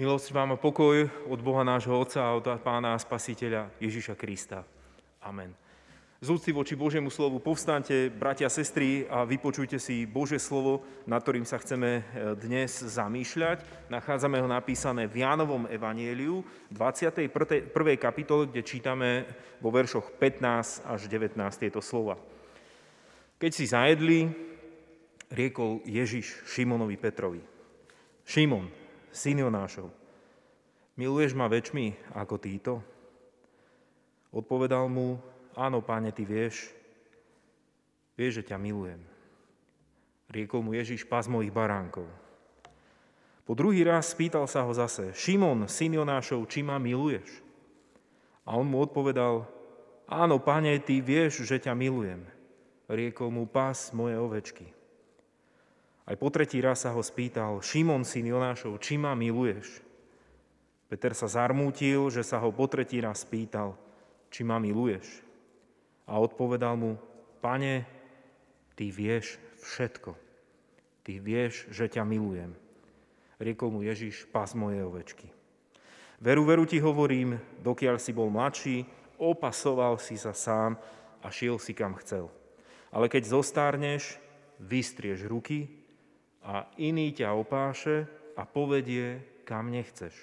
Milosť vám a pokoj od Boha nášho Otca a od Pána a Spasiteľa Ježiša Krista. Amen. Z úcty voči Božiemu slovu povstante, bratia a sestry, a vypočujte si Božie slovo, nad ktorým sa chceme e, dnes zamýšľať. Nachádzame ho napísané v Jánovom evanieliu, 21. kapitole, kde čítame vo veršoch 15 až 19 tieto slova. Keď si zajedli, riekol Ježiš Šimonovi Petrovi. Šimon, syn Jonášov, miluješ ma väčšmi ako títo? Odpovedal mu, áno, páne, ty vieš, vieš, že ťa milujem. Riekol mu Ježiš, pas mojich baránkov. Po druhý raz spýtal sa ho zase, Šimon, syn Jonášov, či ma miluješ? A on mu odpovedal, áno, pane, ty vieš, že ťa milujem. Riekol mu, pás moje ovečky. Aj po tretí raz sa ho spýtal, Šimon, syn Jonášov, či ma miluješ? Peter sa zarmútil, že sa ho po tretí raz spýtal, či ma miluješ? A odpovedal mu, pane, ty vieš všetko. Ty vieš, že ťa milujem. Riekol mu Ježiš, pas moje ovečky. Veru, veru ti hovorím, dokiaľ si bol mladší, opasoval si sa sám a šiel si kam chcel. Ale keď zostárneš, vystrieš ruky a iný ťa opáše a povedie, kam nechceš.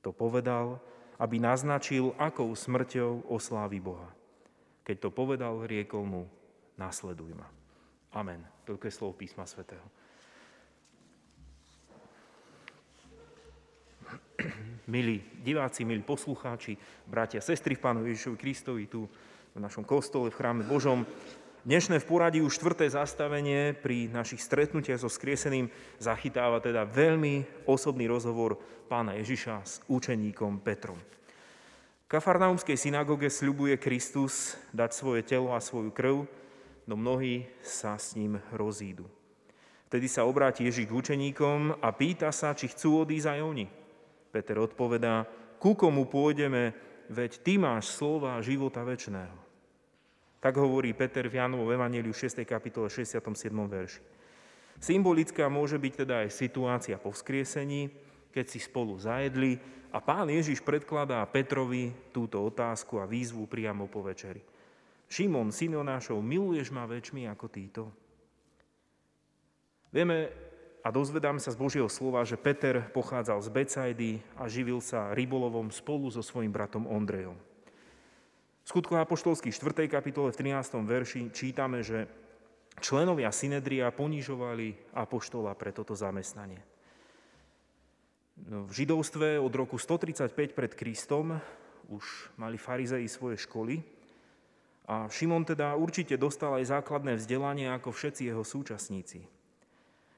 To povedal, aby naznačil, akou smrťou oslávi Boha. Keď to povedal, riekol mu, nasleduj ma. Amen. Toľko je slov písma svätého. Milí diváci, milí poslucháči, bratia, sestry v Pánu Ježišovi Kristovi tu v našom kostole, v chráme Božom, Dnešné v poradí už štvrté zastavenie pri našich stretnutiach so skrieseným zachytáva teda veľmi osobný rozhovor pána Ježiša s učeníkom Petrom. V kafarnaumskej synagóge sľubuje Kristus dať svoje telo a svoju krv, no mnohí sa s ním rozídu. Vtedy sa obráti Ježiš k učeníkom a pýta sa, či chcú odísť aj oni. Peter odpovedá, ku komu pôjdeme, veď ty máš slova života väčšného. Tak hovorí Peter v Jánovom Evangeliu 6. kapitole 67. verši. Symbolická môže byť teda aj situácia po vzkriesení, keď si spolu zajedli a pán Ježiš predkladá Petrovi túto otázku a výzvu priamo po večeri. Šimon, syn Jonášov, miluješ ma väčšmi ako títo? Vieme a dozvedáme sa z Božieho slova, že Peter pochádzal z Becajdy a živil sa rybolovom spolu so svojím bratom Ondrejom. V apoštolských 4. kapitole v 13. verši čítame, že členovia Synedria ponižovali apoštola pre toto zamestnanie. No, v židovstve od roku 135 pred Kristom už mali farizei svoje školy a Šimon teda určite dostal aj základné vzdelanie ako všetci jeho súčasníci.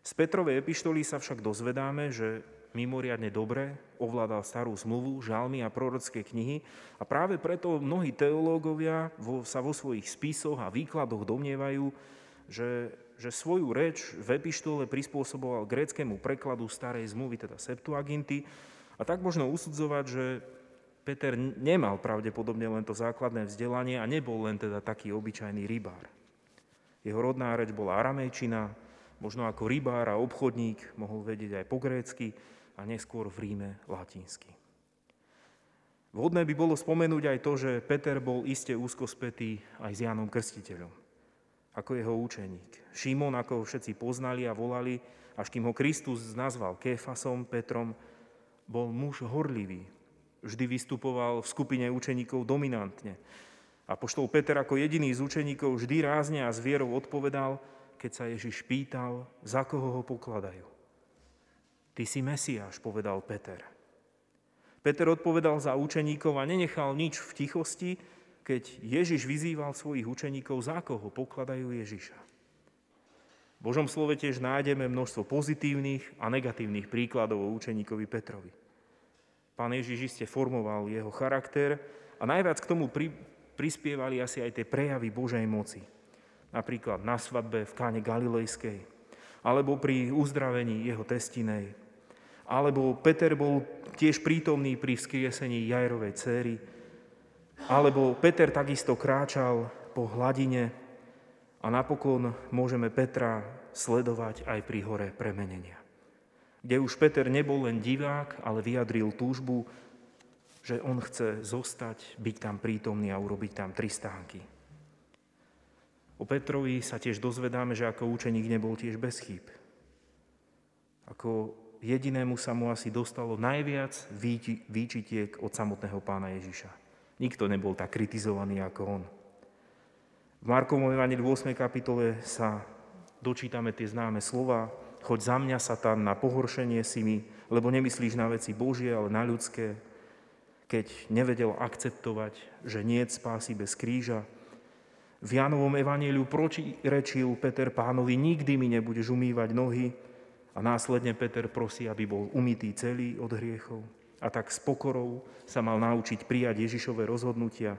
Z Petrovej epištoly sa však dozvedáme, že mimoriadne dobre, ovládal starú zmluvu, žalmy a prorocké knihy a práve preto mnohí teológovia sa vo svojich spisoch a výkladoch domnievajú, že, že svoju reč v epištole prispôsoboval gréckému prekladu starej zmluvy, teda Septuaginty, a tak možno usudzovať, že Peter nemal pravdepodobne len to základné vzdelanie a nebol len teda taký obyčajný rybár. Jeho rodná reč bola aramejčina, možno ako rybár a obchodník mohol vedieť aj po grécky, a neskôr v Ríme latinsky. Vhodné by bolo spomenúť aj to, že Peter bol iste úzko spätý aj s Jánom Krstiteľom, ako jeho učeník. Šimon, ako ho všetci poznali a volali, až kým ho Kristus nazval Kéfasom, Petrom, bol muž horlivý. Vždy vystupoval v skupine učeníkov dominantne. A poštol Peter ako jediný z učeníkov vždy rázne a s vierou odpovedal, keď sa Ježiš pýtal, za koho ho pokladajú. Ty si Mesiáš, povedal Peter. Peter odpovedal za učeníkov a nenechal nič v tichosti, keď Ježiš vyzýval svojich učeníkov, za koho pokladajú Ježiša. V Božom slove tiež nájdeme množstvo pozitívnych a negatívnych príkladov o učeníkovi Petrovi. Pán Ježiš iste formoval jeho charakter a najviac k tomu pri, prispievali asi aj tie prejavy Božej moci. Napríklad na svadbe v káne Galilejskej, alebo pri uzdravení jeho testinej, alebo Peter bol tiež prítomný pri vzkriesení Jajrovej céry, alebo Peter takisto kráčal po hladine a napokon môžeme Petra sledovať aj pri hore premenenia. kde už Peter nebol len divák, ale vyjadril túžbu, že on chce zostať, byť tam prítomný a urobiť tam tri stánky. O Petrovi sa tiež dozvedáme, že ako učeník nebol tiež bez chýb. Ako jedinému sa mu asi dostalo najviac výčitiek od samotného pána Ježiša. Nikto nebol tak kritizovaný ako on. V Markovom Evangeliu 8. kapitole sa dočítame tie známe slova, choď za mňa, Satan, na pohoršenie si mi, lebo nemyslíš na veci Božie, ale na ľudské, keď nevedel akceptovať, že nie spásy bez kríža. V Jánovom evaníliu rečil Peter pánovi, nikdy mi nebudeš umývať nohy a následne Peter prosí, aby bol umytý celý od hriechov. A tak s pokorou sa mal naučiť prijať Ježišové rozhodnutia.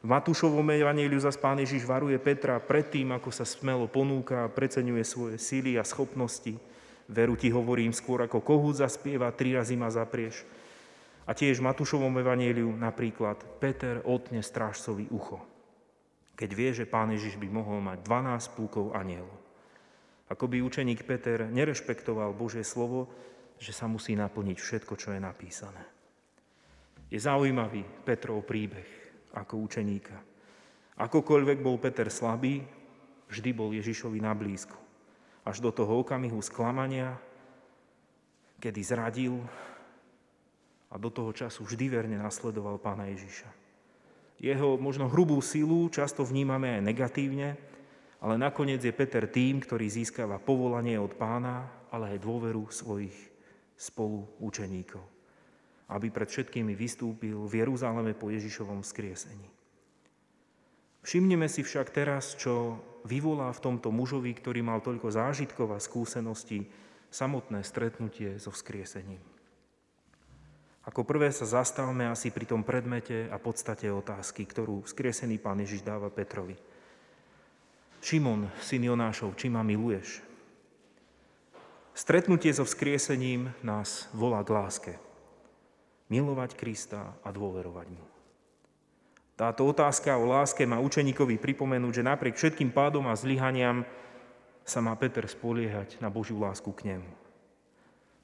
V Matúšovom evaníliu zase pán Ježiš varuje Petra pred tým, ako sa smelo ponúka a preceňuje svoje síly a schopnosti. Veru ti hovorím skôr ako kohút zaspieva, tri razy ma zaprieš. A tiež v Matúšovom evaníliu napríklad Peter otne strážcovi ucho, keď vie, že pán Ježiš by mohol mať 12 plúkov anielov. Ako by učeník Peter nerešpektoval Božie slovo, že sa musí naplniť všetko, čo je napísané. Je zaujímavý Petrov príbeh ako učeníka. Akokoľvek bol Peter slabý, vždy bol Ježišovi na blízku. Až do toho okamihu sklamania, kedy zradil a do toho času vždy verne nasledoval pána Ježiša. Jeho možno hrubú silu často vnímame aj negatívne, ale nakoniec je Peter tým, ktorý získava povolanie od pána, ale aj dôveru svojich spoluučeníkov, aby pred všetkými vystúpil v Jeruzaleme po Ježišovom skriesení. Všimneme si však teraz, čo vyvolá v tomto mužovi, ktorý mal toľko zážitkov a skúseností, samotné stretnutie so vzkriesením. Ako prvé sa zastavme asi pri tom predmete a podstate otázky, ktorú skriesený pán Ježiš dáva Petrovi. Šimon, syn Jonášov, či ma miluješ? Stretnutie so vzkriesením nás volá k láske. Milovať Krista a dôverovať mu. Táto otázka o láske má učeníkovi pripomenúť, že napriek všetkým pádom a zlyhaniam sa má Peter spoliehať na Božiu lásku k nemu.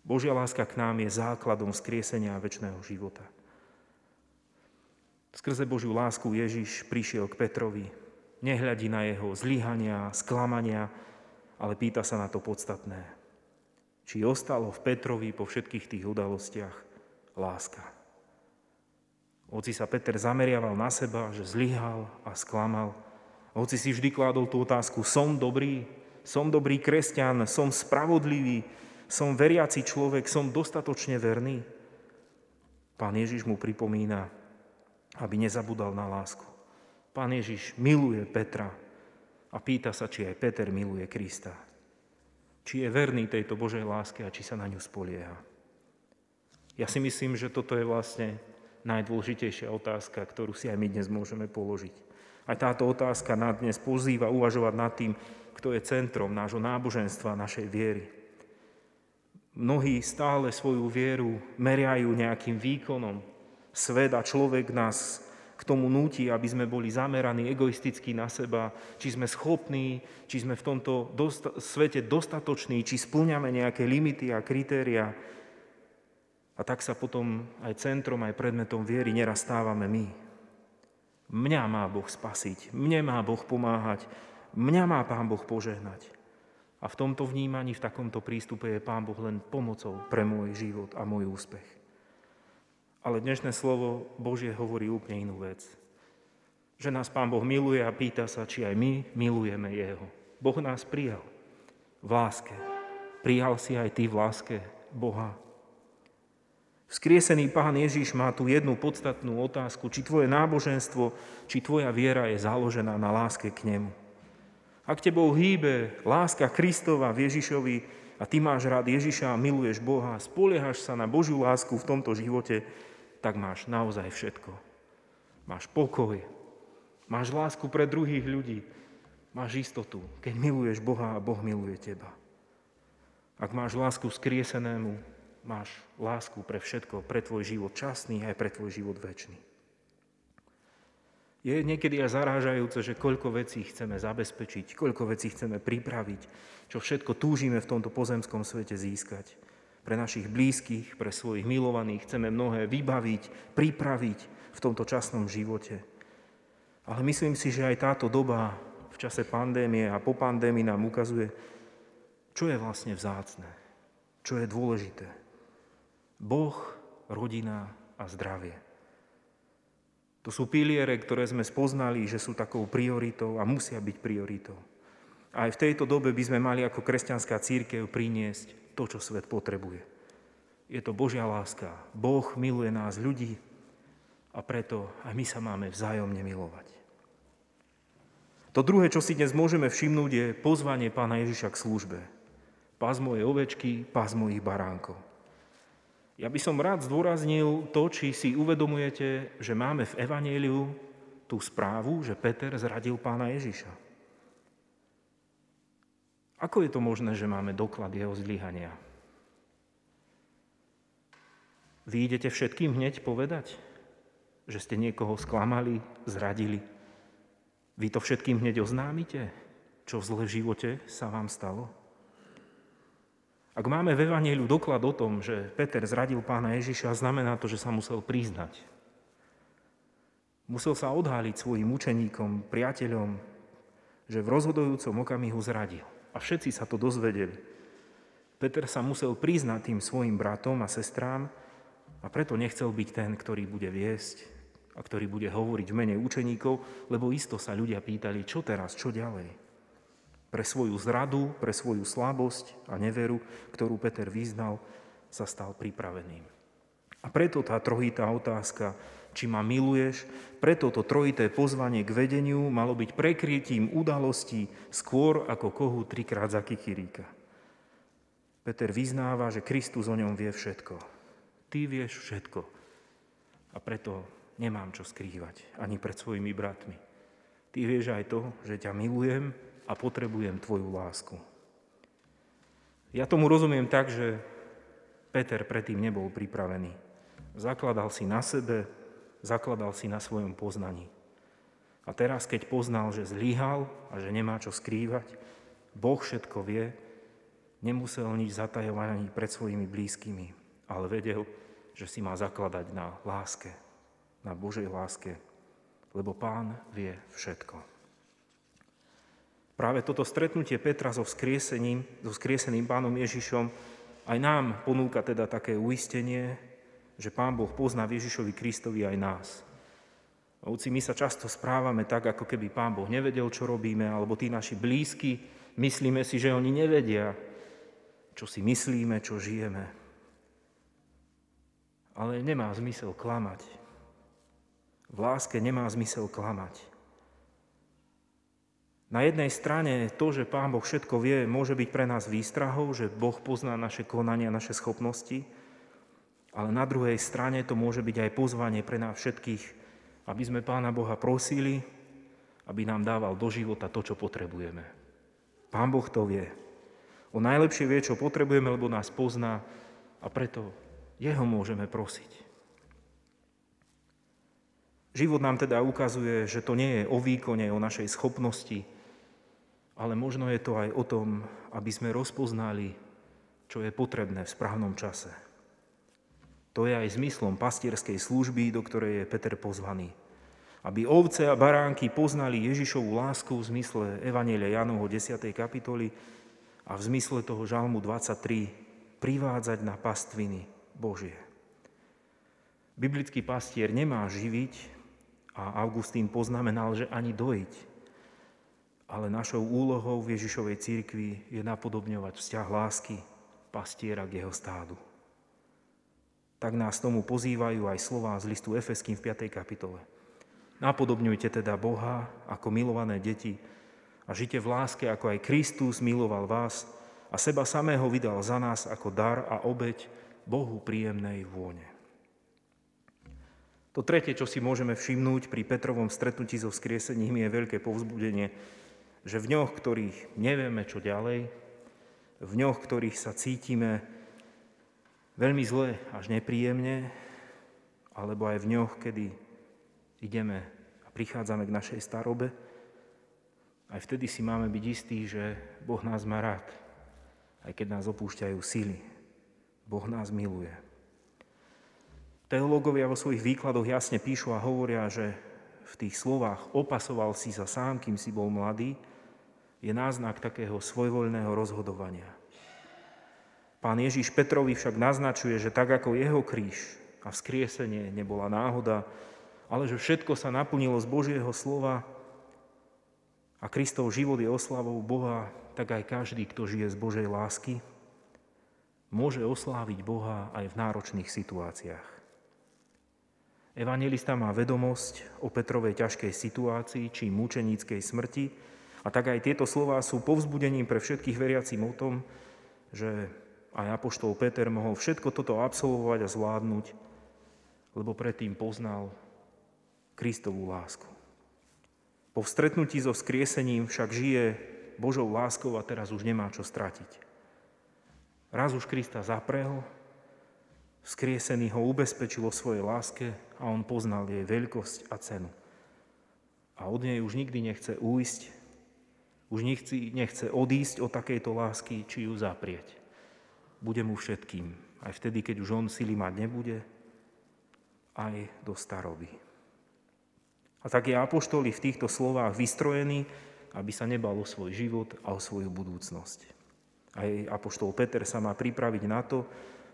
Božia láska k nám je základom skriesenia a väčšného života. Skrze Božiu lásku Ježiš prišiel k Petrovi. Nehľadí na jeho zlyhania, sklamania, ale pýta sa na to podstatné. Či ostalo v Petrovi po všetkých tých udalostiach láska. Hoci sa Peter zameriaval na seba, že zlyhal a sklamal, hoci si vždy kládol tú otázku, som dobrý, som dobrý kresťan, som spravodlivý, som veriaci človek, som dostatočne verný? Pán Ježiš mu pripomína, aby nezabudal na lásku. Pán Ježiš miluje Petra a pýta sa, či aj Peter miluje Krista. Či je verný tejto Božej láske a či sa na ňu spolieha. Ja si myslím, že toto je vlastne najdôležitejšia otázka, ktorú si aj my dnes môžeme položiť. Aj táto otázka nás dnes pozýva uvažovať nad tým, kto je centrom nášho náboženstva, našej viery. Mnohí stále svoju vieru meriajú nejakým výkonom. Svet a človek nás k tomu núti, aby sme boli zameraní egoisticky na seba, či sme schopní, či sme v tomto dosta- svete dostatoční, či splňame nejaké limity a kritéria. A tak sa potom aj centrom, aj predmetom viery neraz stávame my. Mňa má Boh spasiť, mne má Boh pomáhať, mňa má Pán Boh požehnať. A v tomto vnímaní, v takomto prístupe je Pán Boh len pomocou pre môj život a môj úspech. Ale dnešné slovo Božie hovorí úplne inú vec. Že nás Pán Boh miluje a pýta sa, či aj my milujeme Jeho. Boh nás prijal v láske. Prijal si aj ty v láske Boha. Vzkriesený Pán Ježiš má tu jednu podstatnú otázku, či tvoje náboženstvo, či tvoja viera je založená na láske k Nemu. Ak tebou hýbe láska Kristova v Ježišovi a ty máš rád Ježiša a miluješ Boha, spoliehaš sa na Božiu lásku v tomto živote, tak máš naozaj všetko. Máš pokoj, máš lásku pre druhých ľudí, máš istotu, keď miluješ Boha a Boh miluje teba. Ak máš lásku skriesenému, máš lásku pre všetko, pre tvoj život časný aj pre tvoj život väčší. Je niekedy aj zarážajúce, že koľko vecí chceme zabezpečiť, koľko vecí chceme pripraviť, čo všetko túžime v tomto pozemskom svete získať. pre našich blízkych, pre svojich milovaných. Chceme mnohé vybaviť, pripraviť v tomto časnom živote. Ale myslím si, že aj táto doba v čase pandémie a po pandémii nám ukazuje, čo je vlastne vzácne, čo je dôležité. Boh, rodina a zdravie. To sú piliere, ktoré sme spoznali, že sú takou prioritou a musia byť prioritou. A aj v tejto dobe by sme mali ako kresťanská církev priniesť to, čo svet potrebuje. Je to Božia láska. Boh miluje nás ľudí a preto aj my sa máme vzájomne milovať. To druhé, čo si dnes môžeme všimnúť, je pozvanie pána Ježiša k službe. Pás moje ovečky, pás mojich baránkov. Ja by som rád zdôraznil to, či si uvedomujete, že máme v Evangeliu tú správu, že Peter zradil pána Ježiša. Ako je to možné, že máme doklad jeho zlyhania? Vy idete všetkým hneď povedať, že ste niekoho sklamali, zradili. Vy to všetkým hneď oznámite, čo v zle živote sa vám stalo? Ak máme v Evangeliu doklad o tom, že Peter zradil pána Ježiša, znamená to, že sa musel priznať. Musel sa odháliť svojim učeníkom, priateľom, že v rozhodujúcom okamihu zradil. A všetci sa to dozvedeli. Peter sa musel priznať tým svojim bratom a sestrám a preto nechcel byť ten, ktorý bude viesť a ktorý bude hovoriť v mene učeníkov, lebo isto sa ľudia pýtali, čo teraz, čo ďalej pre svoju zradu, pre svoju slabosť a neveru, ktorú Peter vyznal, sa stal pripraveným. A preto tá trojitá otázka, či ma miluješ, preto to trojité pozvanie k vedeniu malo byť prekrytím udalostí skôr ako kohu trikrát za kikiríka. Peter vyznáva, že Kristus o ňom vie všetko. Ty vieš všetko. A preto nemám čo skrývať ani pred svojimi bratmi. Ty vieš aj to, že ťa milujem a potrebujem Tvoju lásku. Ja tomu rozumiem tak, že Peter predtým nebol pripravený. Zakladal si na sebe, zakladal si na svojom poznaní. A teraz, keď poznal, že zlyhal a že nemá čo skrývať, Boh všetko vie, nemusel nič zatajovať ani pred svojimi blízkymi, ale vedel, že si má zakladať na láske, na Božej láske, lebo Pán vie všetko. Práve toto stretnutie Petra so vzkriesením, so vzkrieseným pánom Ježišom aj nám ponúka teda také uistenie, že Pán Boh pozná v Ježišovi Kristovi aj nás. Ovci, my sa často správame tak, ako keby Pán Boh nevedel, čo robíme, alebo tí naši blízky, myslíme si, že oni nevedia, čo si myslíme, čo žijeme. Ale nemá zmysel klamať. V láske nemá zmysel klamať. Na jednej strane to, že Pán Boh všetko vie, môže byť pre nás výstrahou, že Boh pozná naše konania, naše schopnosti, ale na druhej strane to môže byť aj pozvanie pre nás všetkých, aby sme Pána Boha prosili, aby nám dával do života to, čo potrebujeme. Pán Boh to vie. On najlepšie vie, čo potrebujeme, lebo nás pozná a preto Jeho môžeme prosiť. Život nám teda ukazuje, že to nie je o výkone, o našej schopnosti, ale možno je to aj o tom, aby sme rozpoznali, čo je potrebné v správnom čase. To je aj zmyslom pastierskej služby, do ktorej je Peter pozvaný. Aby ovce a baránky poznali Ježišovú lásku v zmysle Evanielia Janovho 10. kapitoly a v zmysle toho žalmu 23 privádzať na pastviny Božie. Biblický pastier nemá živiť a Augustín poznamenal, že ani dojiť, ale našou úlohou v Ježišovej církvi je napodobňovať vzťah lásky pastiera k jeho stádu. Tak nás tomu pozývajú aj slová z listu Efeským v 5. kapitole. Napodobňujte teda Boha ako milované deti a žite v láske, ako aj Kristus miloval vás a seba samého vydal za nás ako dar a obeď Bohu príjemnej vône. To tretie, čo si môžeme všimnúť pri Petrovom stretnutí so vzkriesením, je veľké povzbudenie že v ňoch, ktorých nevieme čo ďalej, v ňoch, ktorých sa cítime veľmi zle až nepríjemne, alebo aj v ňoch, kedy ideme a prichádzame k našej starobe, aj vtedy si máme byť istí, že Boh nás má rád, aj keď nás opúšťajú sily. Boh nás miluje. Teológovia vo svojich výkladoch jasne píšu a hovoria, že v tých slovách opasoval si sa sám, kým si bol mladý, je náznak takého svojvoľného rozhodovania. Pán Ježiš Petrovi však naznačuje, že tak ako jeho kríž a vzkriesenie nebola náhoda, ale že všetko sa naplnilo z Božieho slova a Kristov život je oslavou Boha, tak aj každý, kto žije z Božej lásky, môže osláviť Boha aj v náročných situáciách. Evangelista má vedomosť o Petrovej ťažkej situácii či mučeníckej smrti a tak aj tieto slová sú povzbudením pre všetkých veriacím o tom, že aj Apoštol Peter mohol všetko toto absolvovať a zvládnuť, lebo predtým poznal Kristovú lásku. Po stretnutí so skriesením však žije Božou láskou a teraz už nemá čo stratiť. Raz už Krista zaprel, skriesený ho ubezpečil o svojej láske a on poznal jej veľkosť a cenu. A od nej už nikdy nechce újsť, už nechce, nechce odísť od takejto lásky, či ju zaprieť. Bude mu všetkým, aj vtedy, keď už on sily mať nebude, aj do staroby. A tak je apoštoli v týchto slovách vystrojený, aby sa nebal o svoj život a o svoju budúcnosť. Aj apoštol Peter sa má pripraviť na to,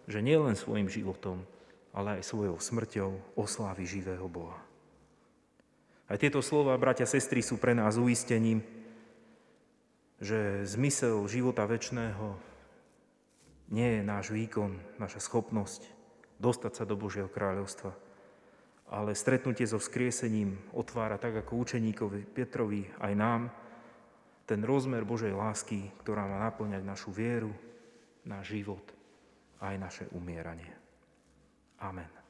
že nielen svojim životom, ale aj svojou smrťou oslávi živého Boha. Aj tieto slova, bratia, sestry, sú pre nás uistením, že zmysel života väčšného nie je náš výkon, naša schopnosť dostať sa do Božieho kráľovstva, ale stretnutie so vzkriesením otvára tak ako učeníkovi Petrovi aj nám ten rozmer Božej lásky, ktorá má naplňať našu vieru, náš život aj naše umieranie. Amen.